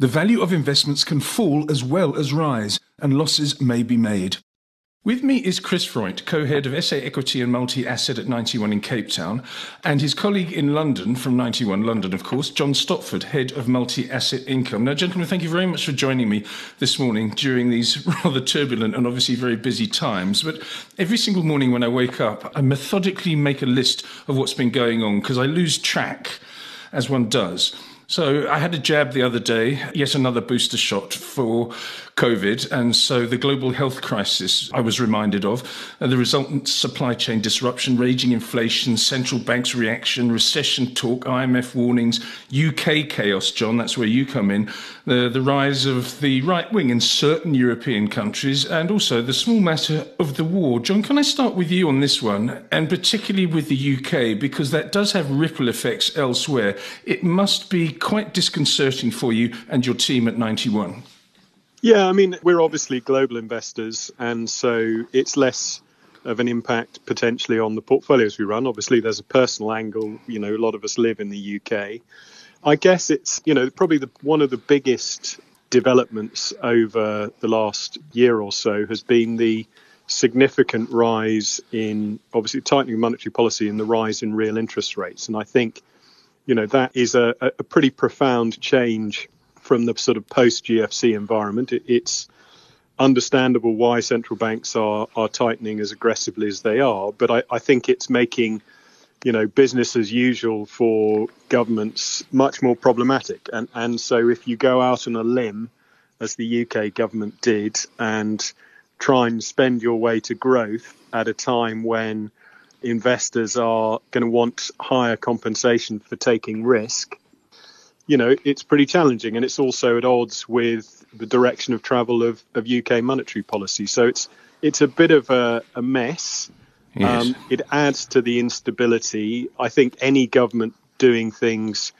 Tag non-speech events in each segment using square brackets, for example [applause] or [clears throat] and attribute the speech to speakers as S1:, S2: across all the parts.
S1: The value of investments can fall as well as rise, and losses may be made. With me is Chris Freund, co-head of SA Equity and Multi-Asset at Ninety One in Cape Town, and his colleague in London, from Ninety One London, of course, John Stopford, head of Multi-Asset Income. Now, gentlemen, thank you very much for joining me this morning during these [laughs] rather turbulent and obviously very busy times. But every single morning when I wake up, I methodically make a list of what's been going on because I lose track, as one does. So I had a jab the other day, yet another booster shot for COVID. And so the global health crisis I was reminded of, uh, the resultant supply chain disruption, raging inflation, central banks' reaction, recession talk, IMF warnings, UK chaos, John, that's where you come in, the, the rise of the right wing in certain European countries, and also the small matter of the war. John, can I start with you on this one, and particularly with the UK, because that does have ripple effects elsewhere. It must be quite disconcerting for you and your team at Ninety One.
S2: Yeah, I mean, we're obviously global investors, and so it's less of an impact potentially on the portfolios we run. Obviously, there's a personal angle. You know, a lot of us live in the UK. I guess it's, you know, probably the, one of the biggest developments over the last year or so has been the significant rise in obviously tightening monetary policy and the rise in real interest rates. And I think you know that is a, a pretty profound change from the sort of post GFC environment. It, it's understandable why central banks are are tightening as aggressively as they are, but I, I think it's making you know business as usual for governments much more problematic. And and so if you go out on a limb, as the UK government did, and try and spend your way to growth at a time when investors are going to want higher compensation for taking risk, you know, it's pretty challenging. And it's also at odds with the direction of travel of, of UK monetary policy. So it's it's a bit of a, a mess. Yes. Um, it adds to the instability. I think any government doing things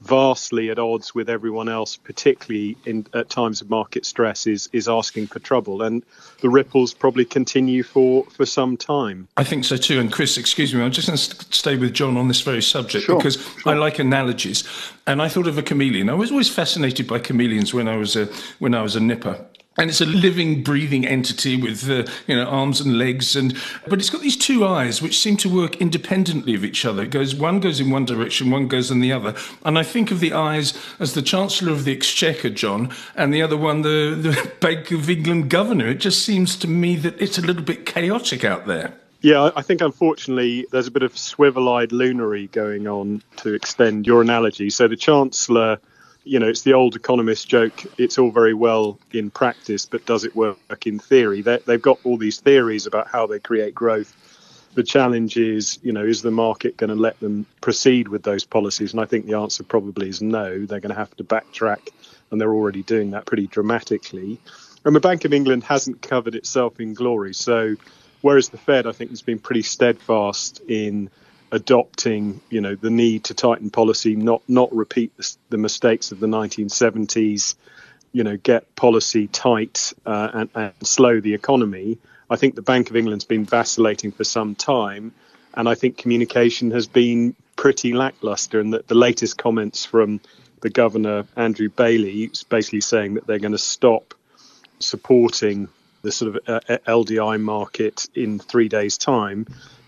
S2: vastly at odds with everyone else, particularly in at times of market stress, is is asking for trouble, and the ripples probably continue for for some time.
S1: I think so too. And Chris, excuse me, I'm just going to stay with John on this very subject sure, because sure. I like analogies, and I thought of a chameleon. I was always fascinated by chameleons when I was a when I was a nipper and it's a living, breathing entity with uh, you know arms and legs, and but it's got these two eyes which seem to work independently of each other. It goes one goes in one direction, one goes in the other, and I think of the eyes as the Chancellor of the Exchequer, John, and the other one the the [laughs] Bank of England governor. It just seems to me that it's a little bit chaotic out there.
S2: Yeah, I think unfortunately there's a bit of swivel-eyed lunary going on to extend your analogy. So the Chancellor you know, it's the old economist joke. It's all very well in practice, but does it work in theory? they have got all these theories about how they create growth. The challenge is, you know, is the market going to let them proceed with those policies? And I think the answer probably is no. They're going to have to backtrack, and they're already doing that pretty dramatically. And the Bank of England hasn't covered itself in glory. So, whereas the Fed, I think, has been pretty steadfast in adopting, you know, the need to tighten policy, not not repeat the, the mistakes of the 1970s, you know, get policy tight uh, and, and slow the economy. I think the Bank of England's been vacillating for some time, and I think communication has been pretty lackluster. And that the latest comments from the governor Andrew Bailey is basically saying that they're going to stop supporting the sort of uh, LDI market in three days' time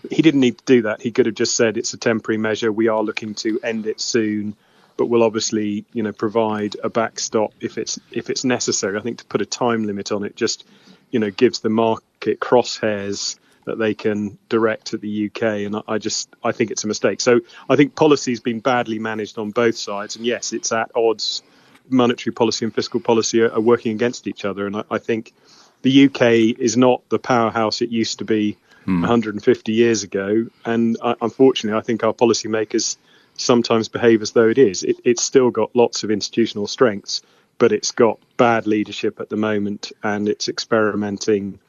S2: he didn't need to do that. He could have just said it's a temporary measure. We are looking to end it soon, but we'll obviously, you know, provide a backstop if it's if it's necessary. I think to put a time limit on it just, you know, gives the market crosshairs that they can direct at the UK, and I, I just I think it's a mistake. So I think policy's been badly managed on both sides, and yes, it's at odds. Monetary policy and fiscal policy are, are working against each other, and I, I think the UK is not the powerhouse it used to be hmm. 150 years ago. And uh, unfortunately, I think our policymakers sometimes behave as though it is. It, it's still got lots of institutional strengths, but it's got bad leadership at the moment, and it's experimenting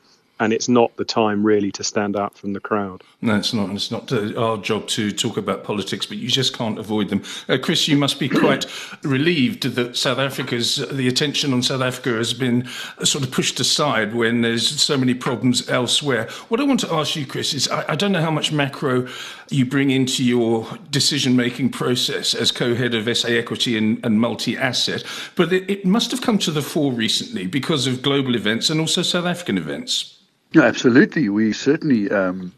S2: and it's not the time really to stand out from the crowd.
S1: No, it's not. And it's not uh, our job to talk about politics, but you just can't avoid them. Uh, Chris, you must be [clears throat] quite relieved that South Africa's the attention on South Africa has been sort of pushed aside when there's so many problems elsewhere. What I want to ask you, Chris, is I, I don't know how much macro you bring into your decision-making process as co-head of SA Equity and, and multi-asset, but it, it must have come to the fore recently because of global events and also South African events.
S3: No, absolutely. We certainly um,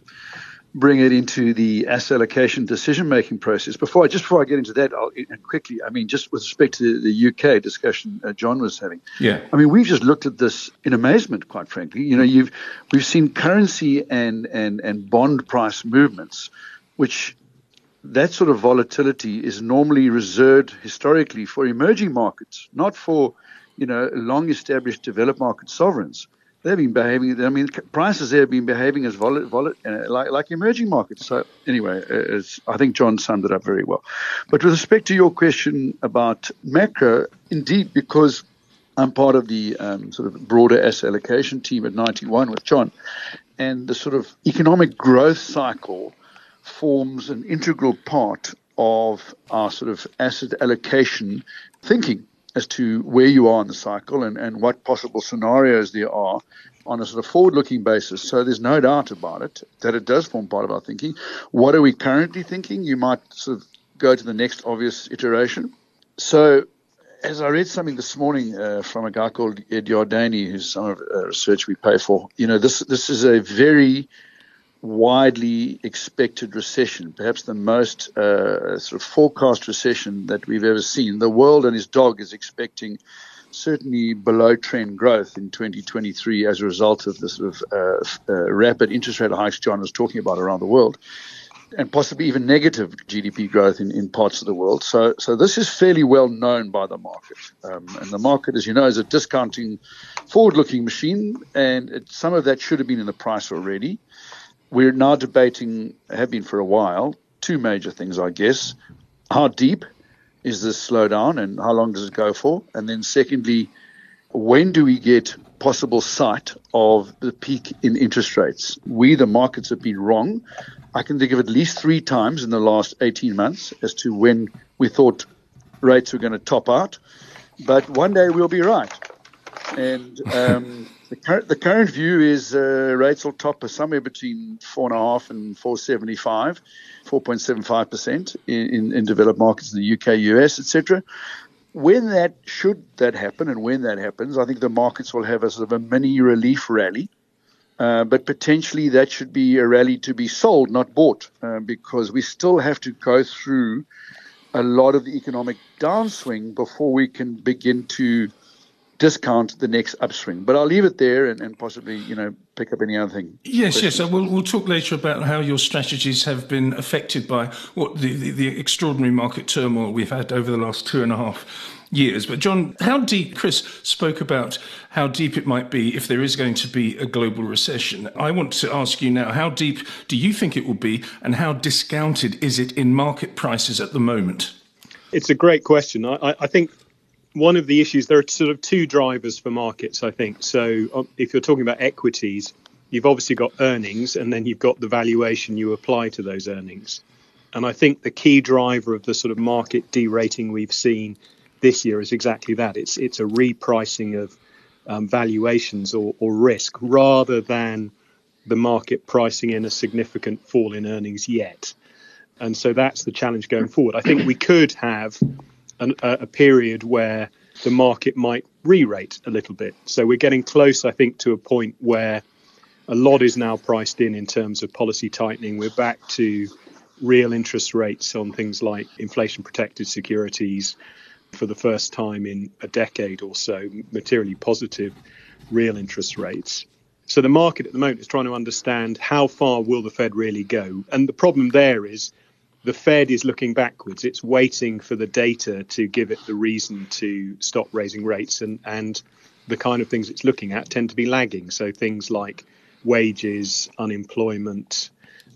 S3: bring it into the asset allocation decision making process. Before, just before I get into that, I'll, and quickly, I mean, just with respect to the UK discussion uh, John was having.
S1: Yeah.
S3: I mean, we've just looked at this in amazement, quite frankly. You know, you've we've seen currency and and and bond price movements, which that sort of volatility is normally reserved historically for emerging markets, not for you know long established developed market sovereigns they've been behaving. I mean, prices there have been behaving as volatile, vol- uh, like, like emerging markets. So anyway, uh, I think John summed it up very well. But with respect to your question about macro, indeed, because I'm part of the um, sort of broader asset allocation team at Ninety One with John, and the sort of economic growth cycle forms an integral part of our sort of asset allocation thinking as to where you are in the cycle and, and what possible scenarios there are on a sort of forward looking basis. So there's no doubt about it that it does form part of our thinking. What are we currently thinking? You might sort of go to the next obvious iteration. So as I read something this morning uh, from a guy called Ed Yardeni, who's some of uh, research we pay for, you know, this this is a very widely expected recession, perhaps the most uh, sort of forecast recession that we've ever seen. The world and his dog is expecting certainly below trend growth in 2023 as a result of the sort of uh, uh, rapid interest rate hikes John was talking about around the world. And possibly even negative GDP growth in, in parts of the world. So, so this is fairly well known by the market. Um, and the market, as you know, is a discounting, forward-looking machine, and it, some of that should have been in the price already. We're now debating, have been for a while, two major things, I guess. How deep is this slowdown and how long does it go for? And then, secondly, when do we get possible sight of the peak in interest rates? We, the markets, have been wrong. I can think of at least three times in the last 18 months as to when we thought rates were going to top out. But one day we'll be right. And um, the current the current view is uh, rates will top somewhere between four and a half and four seventy five, four point seven five percent in in developed markets in the UK, US, etc. When that should that happen, and when that happens, I think the markets will have a sort of a mini relief rally. Uh, but potentially that should be a rally to be sold, not bought, uh, because we still have to go through a lot of the economic downswing before we can begin to discount the next upswing. But I'll leave it there and, and possibly, you know, pick up any other thing.
S1: Yes, questions. yes. So we'll, we'll talk later about how your strategies have been affected by what the, the, the extraordinary market turmoil we've had over the last two and a half years. But John, how deep, Chris spoke about how deep it might be if there is going to be a global recession. I want to ask you now, how deep do you think it will be and how discounted is it in market prices at the moment?
S2: It's a great question. I, I think one of the issues there are sort of two drivers for markets i think. So um, if you're talking about equities you've obviously got earnings and then you've got the valuation you apply to those earnings. And i think the key driver of the sort of market derating we've seen this year is exactly that. It's it's a repricing of um, valuations or, or risk rather than the market pricing in a significant fall in earnings yet. And so that's the challenge going forward. I think we could have an, a period where the market might re-rate a little bit. So we're getting close, I think, to a point where a lot is now priced in in terms of policy tightening. We're back to real interest rates on things like inflation protected securities for the first time in a decade or so, materially positive real interest rates. So the market at the moment is trying to understand how far will the Fed really go? And the problem there is the Fed is looking backwards. It's waiting for the data to give it the reason to stop raising rates, and and the kind of things it's looking at tend to be lagging. So things like wages, unemployment,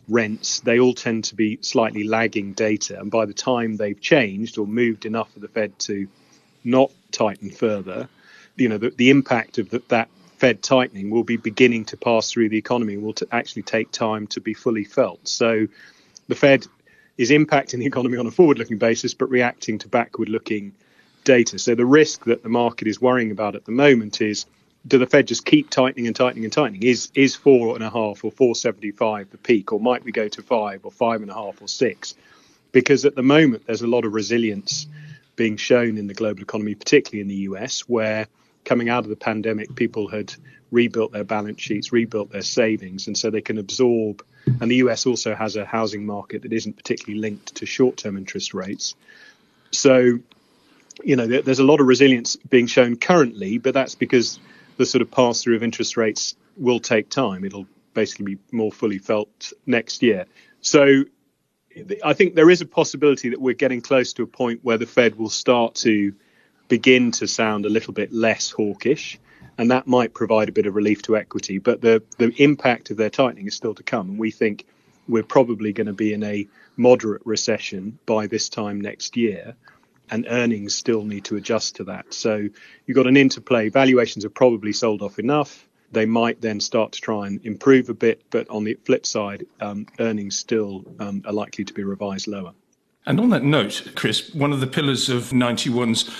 S2: rents, they all tend to be slightly lagging data. And by the time they've changed or moved enough for the Fed to not tighten further, you know, the, the impact of the, that Fed tightening will be beginning to pass through the economy and will t- actually take time to be fully felt. So the Fed is impacting the economy on a forward looking basis, but reacting to backward looking data. So the risk that the market is worrying about at the moment is do the Fed just keep tightening and tightening and tightening? Is is four and a half or four seventy five the peak, or might we go to five or five and a half or six? Because at the moment there's a lot of resilience being shown in the global economy, particularly in the US, where coming out of the pandemic, people had rebuilt their balance sheets, rebuilt their savings, and so they can absorb. And the US also has a housing market that isn't particularly linked to short term interest rates. So, you know, there's a lot of resilience being shown currently, but that's because the sort of pass through of interest rates will take time. It'll basically be more fully felt next year. So I think there is a possibility that we're getting close to a point where the Fed will start to begin to sound a little bit less hawkish, and that might provide a bit of relief to equity. But the, the impact of their tightening is still to come, and we think we're probably going to be in a moderate recession by this time next year and earnings still need to adjust to that. So you've got an interplay. Valuations have probably sold off enough. They might then start to try and improve a bit, but on the flip side, um, earnings still um, are likely to be revised lower.
S1: And on that note, Chris, one of the pillars of Ninety One's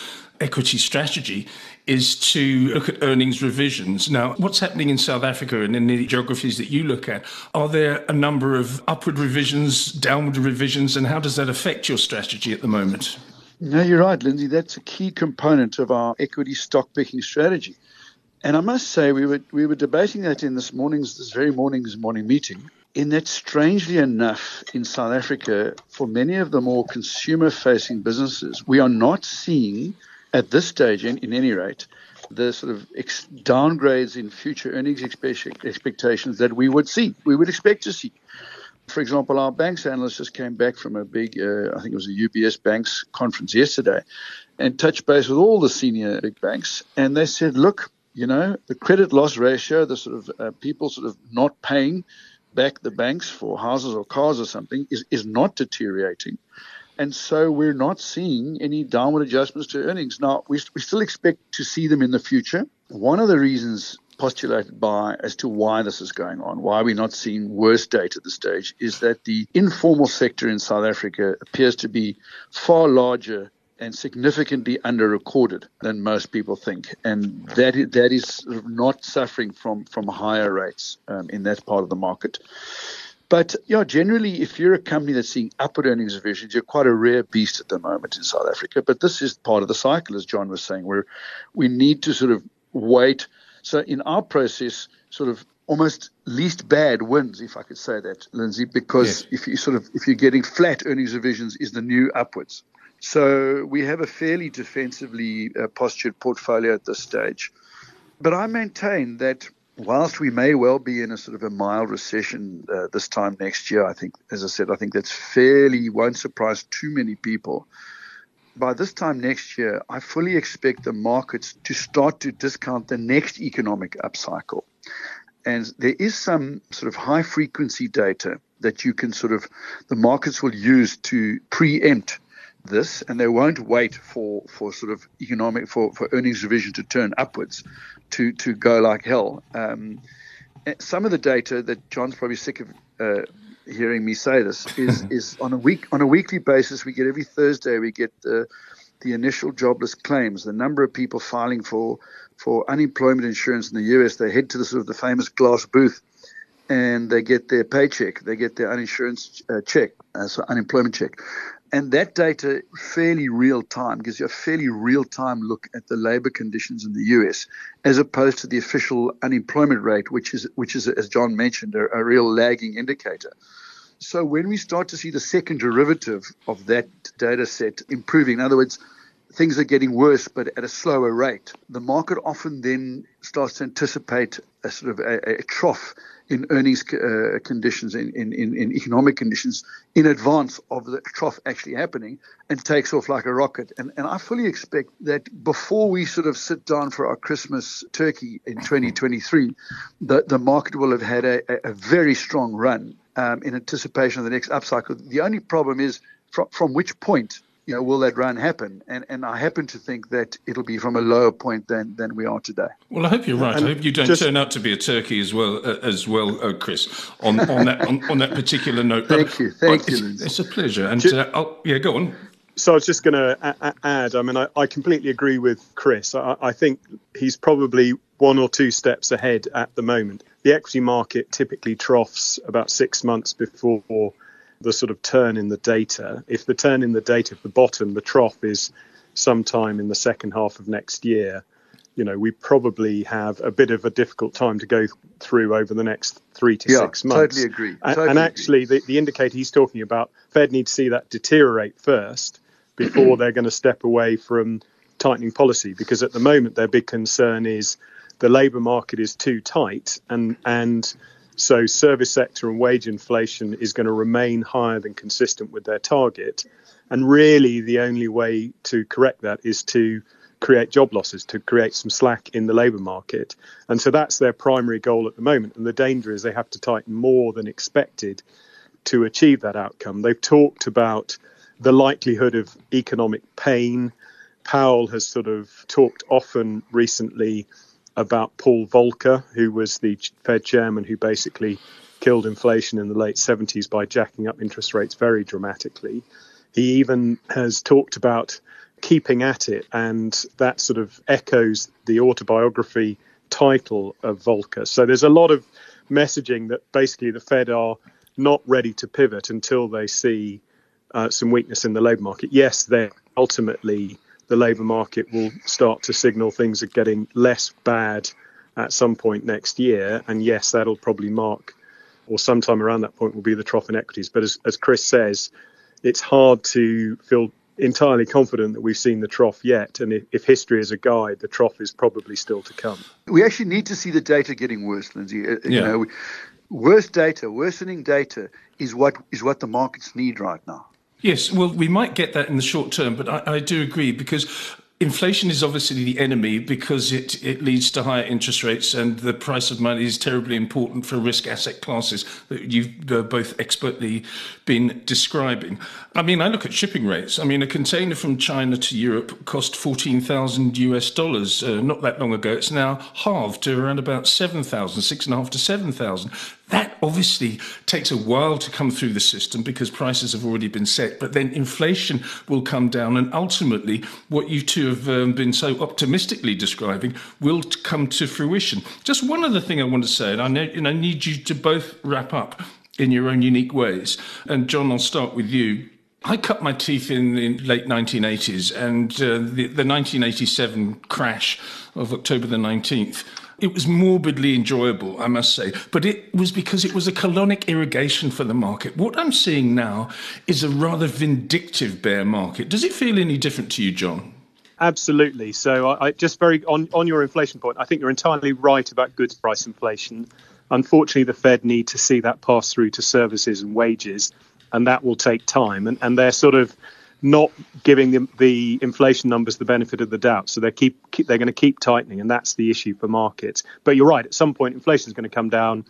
S1: equity strategy is to look at earnings revisions. Now, what's happening in South Africa and in the geographies that you look at? Are there a number of upward revisions, downward revisions, and how does that affect your strategy at the moment?
S3: No, you're right, Lindsay. That's a key component of our equity stock picking strategy. And I must say, we were we were debating that in this morning's this very morning's morning meeting. In that, strangely enough, in South Africa, for many of the more consumer-facing businesses, we are not seeing at this stage, in, in any rate, the sort of ex- downgrades in future earnings expectations that we would see, we would expect to see. For example, our banks analyst just came back from a big, uh, I think it was a UBS Banks conference yesterday, and touched base with all the senior big banks, and they said, look, you know, the credit loss ratio, the sort of uh, people sort of not paying back the banks for houses or cars or something, is is not deteriorating. And so we're not seeing any downward adjustments to earnings. Now, we, we still expect to see them in the future. One of the reasons postulated by as to why this is going on, why we're not seeing worse data at this stage, is that the informal sector in South Africa appears to be far larger and significantly underrecorded than most people think, and that that is not suffering from from higher rates um, in that part of the market. But yeah, generally, if you're a company that's seeing upward earnings revisions, you're quite a rare beast at the moment in South Africa. But this is part of the cycle, as John was saying, where we need to sort of wait so in our process, sort of almost least bad wins, if I could say that, Lindsay, because yes. if you sort of if you're getting flat earnings revisions is the new upwards. So we have a fairly defensively uh, postured portfolio at this stage. But I maintain that whilst we may well be in a sort of a mild recession uh, this time next year, I think, as I said, I think that's fairly won't surprise too many people by this time next year, I fully expect the markets to start to discount the next economic upcycle. And there is some sort of high frequency data that you can sort of, the markets will use to preempt this, and they won't wait for, for sort of economic, for, for earnings revision to turn upwards to, to go like hell. Um, some of the data that John's probably sick of uh, hearing me say this is [laughs] is on a week on a weekly basis we get every Thursday we get the the initial jobless claims the number of people filing for for unemployment insurance in the US they head to the sort of the famous glass booth and they get their paycheck they get their uninsurance uh, check uh, so unemployment check and that data fairly real time gives you a fairly real time look at the labor conditions in the US as opposed to the official unemployment rate which is which is as John mentioned a, a real lagging indicator. So when we start to see the second derivative of that data set improving in other words things are getting worse but at a slower rate the market often then starts to anticipate a sort of a, a trough in earnings uh, conditions, in, in, in, economic conditions, in advance of the trough actually happening and takes off like a rocket. And, and I fully expect that before we sort of sit down for our Christmas turkey in 2023, the, the market will have had a, a very strong run um, in anticipation of the next upcycle. The only problem is from, from which point you know, will that run happen? And and I happen to think that it'll be from a lower point than than we are today.
S1: Well, I hope you're right. And I hope you don't just, turn out to be a turkey as well, uh, as well, uh, Chris. On on that on, on, that particular note.
S3: Thank but, you, thank you.
S1: It's, it's, a pleasure. And uh, yeah, go on.
S2: So I was just going to add. I mean, I, I, completely agree with Chris. I, I think he's probably one or two steps ahead at the moment. The equity market typically troughs about six months before the sort of turn in the data. If the turn in the data at the bottom, the trough is sometime in the second half of next year, you know, we probably have a bit of a difficult time to go through over the next three to
S3: yeah,
S2: six months.
S3: I totally agree.
S2: Totally and, actually, agree. The, the indicator he's talking about, Fed need to see that deteriorate first before [clears throat] they're going to step away from tightening policy. Because at the moment, their big concern is the labour market is too tight, and and so service sector and wage inflation is going to remain higher than consistent with their target. And really, the only way to correct that is to create job losses, to create some slack in the labour market. And so that's their primary goal at the moment. And the danger is they have to tighten more than expected to achieve that outcome. They've talked about the likelihood of economic pain. Powell has sort of talked often recently about Paul Volcker, who was the Fed chairman who basically killed inflation in the late 70s by jacking up interest rates very dramatically. He even has talked about keeping at it, and that sort of echoes the autobiography title of Volcker. So there's a lot of messaging that basically the Fed are not ready to pivot until they see uh, some weakness in the labour market. Yes, then ultimately the labour market will start to signal things are getting less bad at some point next year. And yes, that'll probably mark, or sometime around that point, will be the trough in equities. But as, as Chris says, it's hard to feel entirely confident that we've seen the trough yet. And if, if, history is a guide, the trough is probably still to come.
S3: We actually need to see the data getting worse, Lindsay. Uh, you know, worse data, worsening data is what is what the markets need right now.
S1: Yes, well, we might get that in the short term, but I, I do agree because Inflation is obviously the enemy because it, it leads to higher interest rates, and the price of money is terribly important for risk asset classes that you've uh, both expertly been describing. I mean, I look at shipping rates. I mean, a container from China to Europe cost 14,000 US dollars uh, not that long ago. It's now halved to around about 7,000, six and a half to 7,000. That obviously takes a while to come through the system because prices have already been set, but then inflation will come down, and ultimately, what you two have um, been so optimistically describing will come to fruition. Just one other thing I want to say, and I, know, and I need you to both wrap up in your own unique ways. And John, I'll start with you. I cut my teeth in the late 1980s, and uh, the, the 1987 crash of October the 19th it was morbidly enjoyable, I must say, but it was because it was a colonic irrigation for the market. What I'm seeing now is a rather vindictive bear market. Does it feel any different to you, John?
S2: Absolutely. So, I, I just very on on your inflation point, I think you're entirely right about goods price inflation. Unfortunately, the Fed need to see that pass through to services and wages, and that will take time. And, and they're sort of not giving the, the inflation numbers the benefit of the doubt. So they keep, keep they're going to keep tightening, and that's the issue for markets. But you're right. At some point, inflation is going to come down.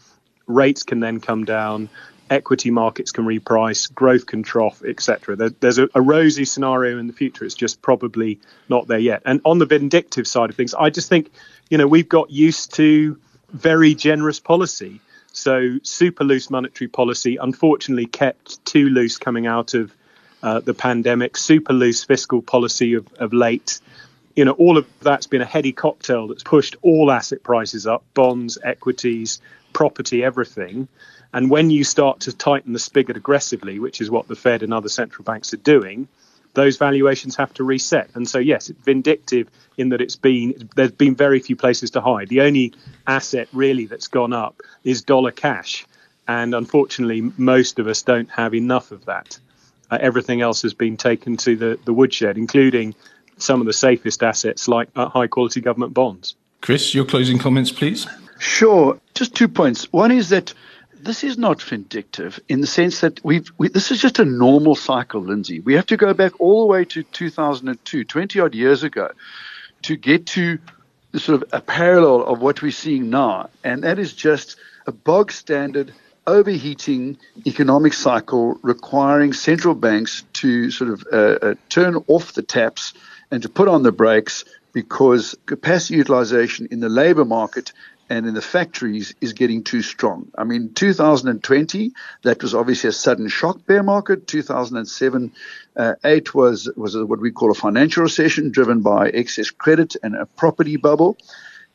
S2: Rates can then come down. Equity markets can reprice. Growth can trough, etc. There, there's a, a rosy scenario in the future. It's just probably not there yet. And on the vindictive side of things, I just think, you know, we've got used to very generous policy. So super loose monetary policy, unfortunately, kept too loose coming out of uh, the pandemic, super loose fiscal policy of, of late. You know, all of that's been a heady cocktail that's pushed all asset prices up bonds, equities, property, everything. And when you start to tighten the spigot aggressively, which is what the Fed and other central banks are doing, those valuations have to reset. And so, yes, it's vindictive in that it's been there's been very few places to hide. The only asset really that's gone up is dollar cash, and unfortunately, most of us don't have enough of that uh, everything else has been taken to the, the woodshed, including some of the safest assets like uh, high quality government bonds.
S1: Chris, your closing comments, please.
S3: Sure. Just two points. One is that this is not vindictive in the sense that we've, we, this is just a normal cycle, Lindsay. We have to go back all the way to 2002, 20 odd years ago, to get to sort of a parallel of what we're seeing now. And that is just a bog standard overheating economic cycle requiring central banks to sort of uh, uh, turn off the taps and to put on the brakes because capacity utilization in the labor market and in the factories is getting too strong. I mean, 2020, that was obviously a sudden shock bear market. 2007, uh, 8 was, was what we call a financial recession driven by excess credit and a property bubble.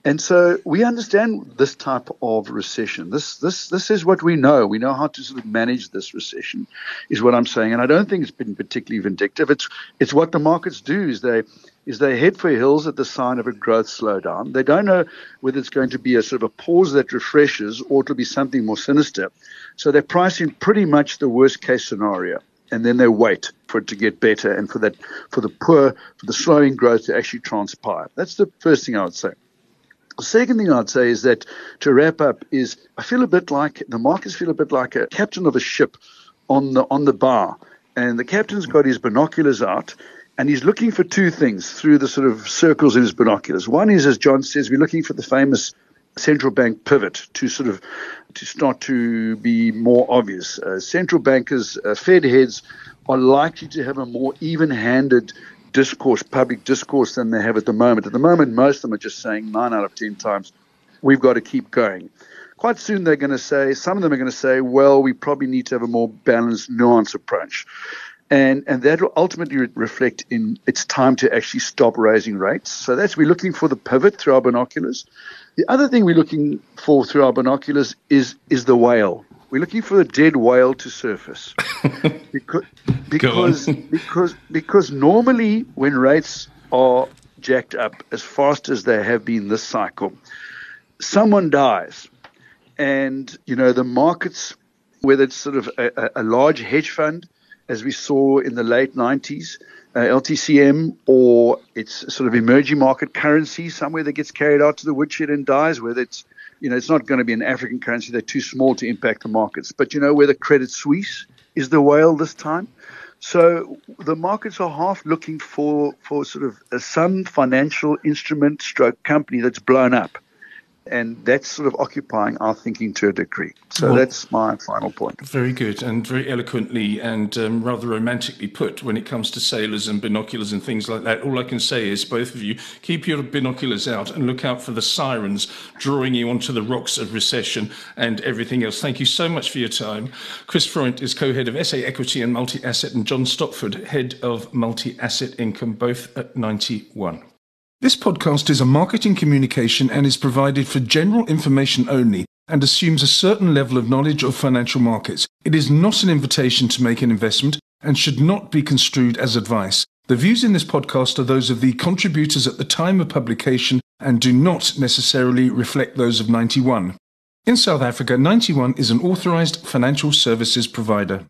S3: And so we understand this type of recession. This, this, this is what we know. We know how to sort of manage this recession, is what I'm saying. And I don't think it's been particularly vindictive. It's, it's what the markets do. Is they, is they head for hills at the sign of a growth slowdown. They don't know whether it's going to be a sort of a pause that refreshes or to be something more sinister. So they're pricing pretty much the worst case scenario. And then they wait for it to get better and for that, for the poor, for the slowing growth to actually transpire. That's the first thing I would say. The second thing I'd say is that to wrap up is I feel a bit like the markets feel a bit like a captain of a ship on the on the bar, and the captain's got his binoculars out, and he's looking for two things through the sort of circles in his binoculars. One is, as John says, we're looking for the famous central bank pivot to sort of to start to be more obvious. Uh, central bankers, uh, Fed heads, are likely to have a more even-handed discourse, public discourse, than they have at the moment. At the moment, most of them are just saying nine out of ten times, we've got to keep going. Quite soon, they're going to say, some of them are going to say, well, we probably need to have a more balanced, nuanced approach. And, and that will ultimately re- reflect in it's time to actually stop raising rates. So that's we're looking for the pivot through our binoculars. The other thing we're looking for through our binoculars is is the whale. We're looking for the dead whale to surface. [laughs] Because because because because normally when rates are jacked up as fast as they have been this cycle, someone dies, and you know the markets, whether it's sort of a, a large hedge fund, as we saw in the late 90s, uh, LTCM, or it's sort of emerging market currency somewhere that gets carried out to the woodshed and dies, whether it's you know, it's not going to be an African currency. They're too small to impact the markets. But you know where the Credit Suisse is the whale this time. So the markets are half looking for for sort of some financial instrument stroke company that's blown up and that's sort of occupying our thinking to a degree. So well, that's my final point.
S1: Very good, and very eloquently and um, rather romantically put when it comes to sailors and binoculars and things like that. All I can say is, both of you, keep your binoculars out and look out for the sirens drawing you onto the rocks of recession and everything else. Thank you so much for your time. Chris Freund is co head of SA Equity and Multi Asset, and John Stopford, head of Multi Asset Income, both at Ninety One. This podcast is a marketing communication and is provided for general information only and assumes a certain level of knowledge of financial markets. It is not an invitation to make an investment and should not be construed as advice. The views in this podcast are those of the contributors at the time of publication and do not necessarily reflect those of Ninety One. In South Africa, Ninety One is an authorized financial services provider.